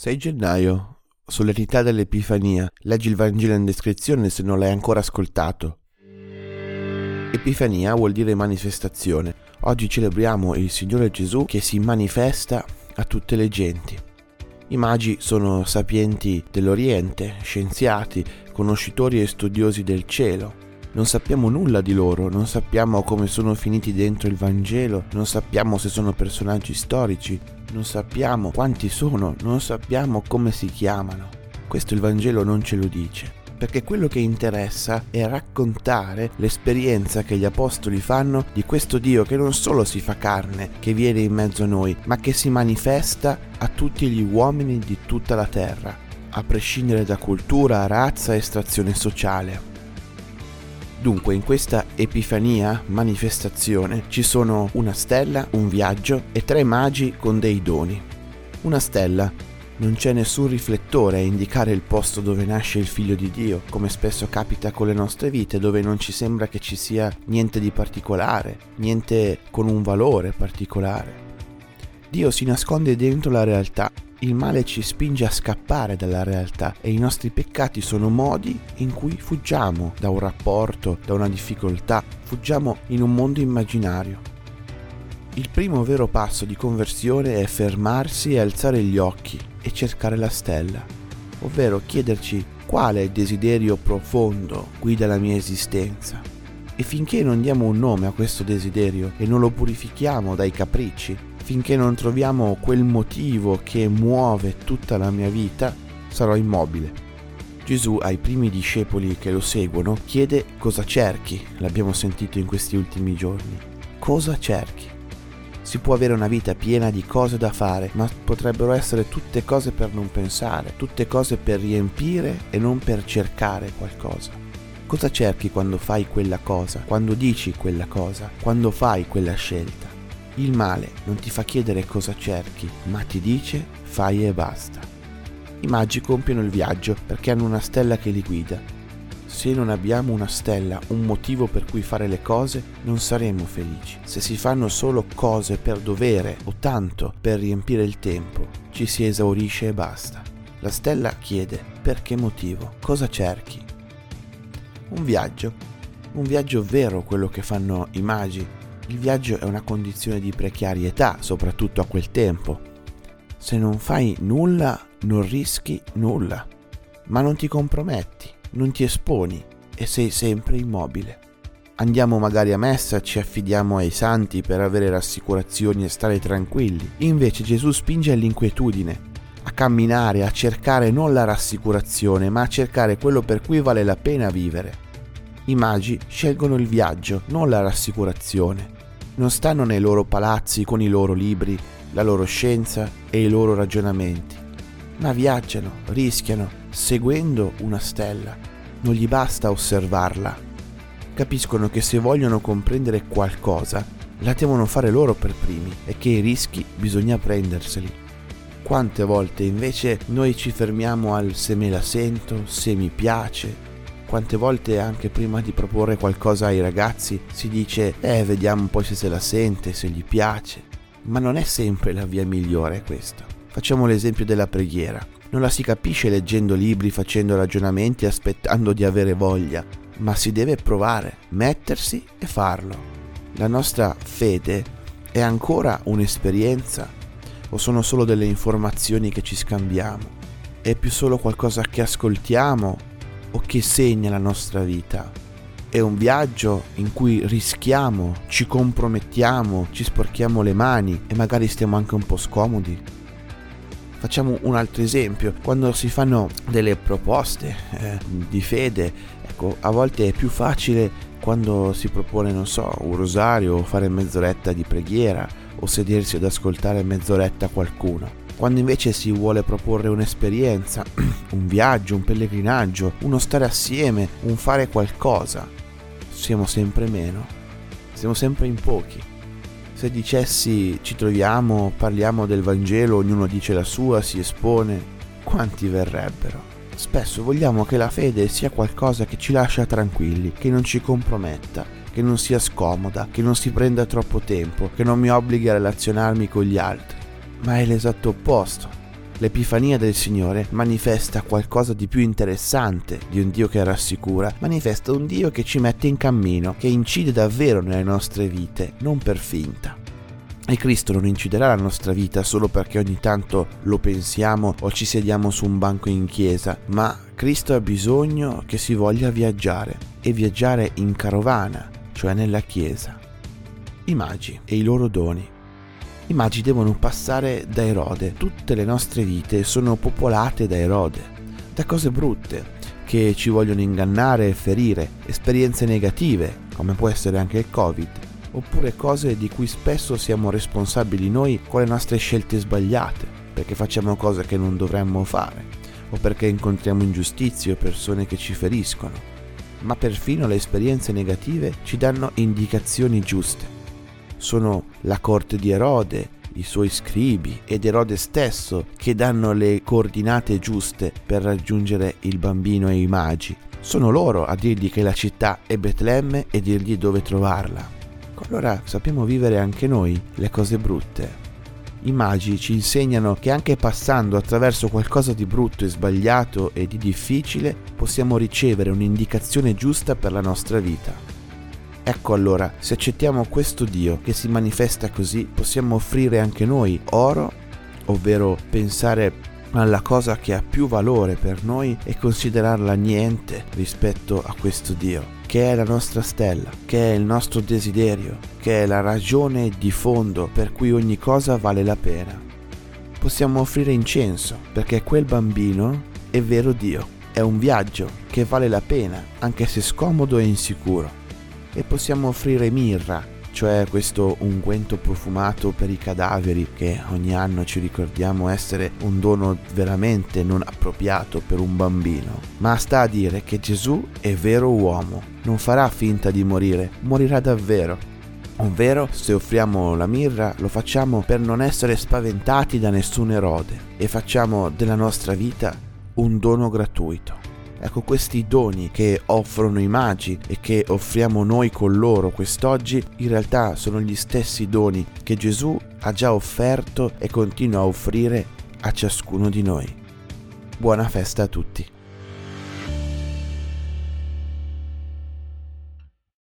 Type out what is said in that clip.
6 gennaio, solennità dell'Epifania. Leggi il Vangelo in descrizione se non l'hai ancora ascoltato. Epifania vuol dire manifestazione. Oggi celebriamo il Signore Gesù che si manifesta a tutte le genti. I magi sono sapienti dell'Oriente, scienziati, conoscitori e studiosi del cielo. Non sappiamo nulla di loro, non sappiamo come sono finiti dentro il Vangelo, non sappiamo se sono personaggi storici, non sappiamo quanti sono, non sappiamo come si chiamano. Questo il Vangelo non ce lo dice, perché quello che interessa è raccontare l'esperienza che gli apostoli fanno di questo Dio che non solo si fa carne, che viene in mezzo a noi, ma che si manifesta a tutti gli uomini di tutta la terra, a prescindere da cultura, razza, estrazione sociale. Dunque, in questa epifania, manifestazione, ci sono una stella, un viaggio e tre magi con dei doni. Una stella. Non c'è nessun riflettore a indicare il posto dove nasce il figlio di Dio, come spesso capita con le nostre vite, dove non ci sembra che ci sia niente di particolare, niente con un valore particolare. Dio si nasconde dentro la realtà il male ci spinge a scappare dalla realtà e i nostri peccati sono modi in cui fuggiamo da un rapporto, da una difficoltà, fuggiamo in un mondo immaginario. Il primo vero passo di conversione è fermarsi e alzare gli occhi e cercare la stella, ovvero chiederci quale desiderio profondo guida la mia esistenza. E finché non diamo un nome a questo desiderio e non lo purifichiamo dai capricci, finché non troviamo quel motivo che muove tutta la mia vita, sarò immobile. Gesù ai primi discepoli che lo seguono chiede cosa cerchi, l'abbiamo sentito in questi ultimi giorni. Cosa cerchi? Si può avere una vita piena di cose da fare, ma potrebbero essere tutte cose per non pensare, tutte cose per riempire e non per cercare qualcosa. Cosa cerchi quando fai quella cosa, quando dici quella cosa, quando fai quella scelta? Il male non ti fa chiedere cosa cerchi, ma ti dice fai e basta. I magi compiono il viaggio perché hanno una stella che li guida. Se non abbiamo una stella, un motivo per cui fare le cose, non saremo felici. Se si fanno solo cose per dovere o tanto per riempire il tempo, ci si esaurisce e basta. La stella chiede per che motivo, cosa cerchi. Un viaggio, un viaggio vero quello che fanno i magi, il viaggio è una condizione di precarietà, soprattutto a quel tempo. Se non fai nulla, non rischi nulla, ma non ti comprometti, non ti esponi e sei sempre immobile. Andiamo magari a messa, ci affidiamo ai santi per avere rassicurazioni e stare tranquilli. Invece Gesù spinge all'inquietudine, a camminare, a cercare non la rassicurazione, ma a cercare quello per cui vale la pena vivere. I magi scelgono il viaggio, non la rassicurazione non stanno nei loro palazzi con i loro libri, la loro scienza e i loro ragionamenti, ma viaggiano, rischiano, seguendo una stella. Non gli basta osservarla. Capiscono che se vogliono comprendere qualcosa, la devono fare loro per primi e che i rischi bisogna prenderseli. Quante volte invece noi ci fermiamo al se me la sento, se mi piace, quante volte anche prima di proporre qualcosa ai ragazzi si dice eh vediamo poi se se la sente, se gli piace. Ma non è sempre la via migliore questo. Facciamo l'esempio della preghiera. Non la si capisce leggendo libri, facendo ragionamenti, aspettando di avere voglia, ma si deve provare, mettersi e farlo. La nostra fede è ancora un'esperienza o sono solo delle informazioni che ci scambiamo? È più solo qualcosa che ascoltiamo o che segna la nostra vita. È un viaggio in cui rischiamo, ci compromettiamo, ci sporchiamo le mani e magari stiamo anche un po' scomodi. Facciamo un altro esempio, quando si fanno delle proposte eh, di fede, ecco, a volte è più facile quando si propone, non so, un rosario o fare mezz'oretta di preghiera o sedersi ad ascoltare mezz'oretta qualcuno quando invece si vuole proporre un'esperienza, un viaggio, un pellegrinaggio, uno stare assieme, un fare qualcosa, siamo sempre meno, siamo sempre in pochi. Se dicessi ci troviamo, parliamo del Vangelo, ognuno dice la sua, si espone, quanti verrebbero? Spesso vogliamo che la fede sia qualcosa che ci lascia tranquilli, che non ci comprometta, che non sia scomoda, che non si prenda troppo tempo, che non mi obblighi a relazionarmi con gli altri ma è l'esatto opposto. L'Epifania del Signore manifesta qualcosa di più interessante di un Dio che rassicura, manifesta un Dio che ci mette in cammino, che incide davvero nelle nostre vite, non per finta. E Cristo non inciderà la nostra vita solo perché ogni tanto lo pensiamo o ci sediamo su un banco in chiesa, ma Cristo ha bisogno che si voglia viaggiare e viaggiare in carovana, cioè nella chiesa. I magi e i loro doni. I magi devono passare da Erode. Tutte le nostre vite sono popolate da Erode, da cose brutte che ci vogliono ingannare e ferire, esperienze negative, come può essere anche il Covid oppure cose di cui spesso siamo responsabili noi con le nostre scelte sbagliate, perché facciamo cose che non dovremmo fare, o perché incontriamo ingiustizie o persone che ci feriscono. Ma perfino le esperienze negative ci danno indicazioni giuste. Sono la corte di Erode, i suoi scribi ed Erode stesso che danno le coordinate giuste per raggiungere il bambino e i magi. Sono loro a dirgli che la città è Betlemme e dirgli dove trovarla allora sappiamo vivere anche noi le cose brutte. I magi ci insegnano che anche passando attraverso qualcosa di brutto e sbagliato e di difficile possiamo ricevere un'indicazione giusta per la nostra vita. Ecco allora, se accettiamo questo Dio che si manifesta così, possiamo offrire anche noi oro, ovvero pensare alla cosa che ha più valore per noi e considerarla niente rispetto a questo Dio che è la nostra stella, che è il nostro desiderio, che è la ragione di fondo per cui ogni cosa vale la pena. Possiamo offrire incenso, perché quel bambino è vero Dio, è un viaggio che vale la pena, anche se scomodo e insicuro. E possiamo offrire mirra, cioè questo unguento profumato per i cadaveri che ogni anno ci ricordiamo essere un dono veramente non appropriato per un bambino. Ma sta a dire che Gesù è vero uomo, non farà finta di morire, morirà davvero. Ovvero, se offriamo la mirra, lo facciamo per non essere spaventati da nessun erode e facciamo della nostra vita un dono gratuito. Ecco, questi doni che offrono i magi e che offriamo noi con loro quest'oggi, in realtà sono gli stessi doni che Gesù ha già offerto e continua a offrire a ciascuno di noi. Buona festa a tutti.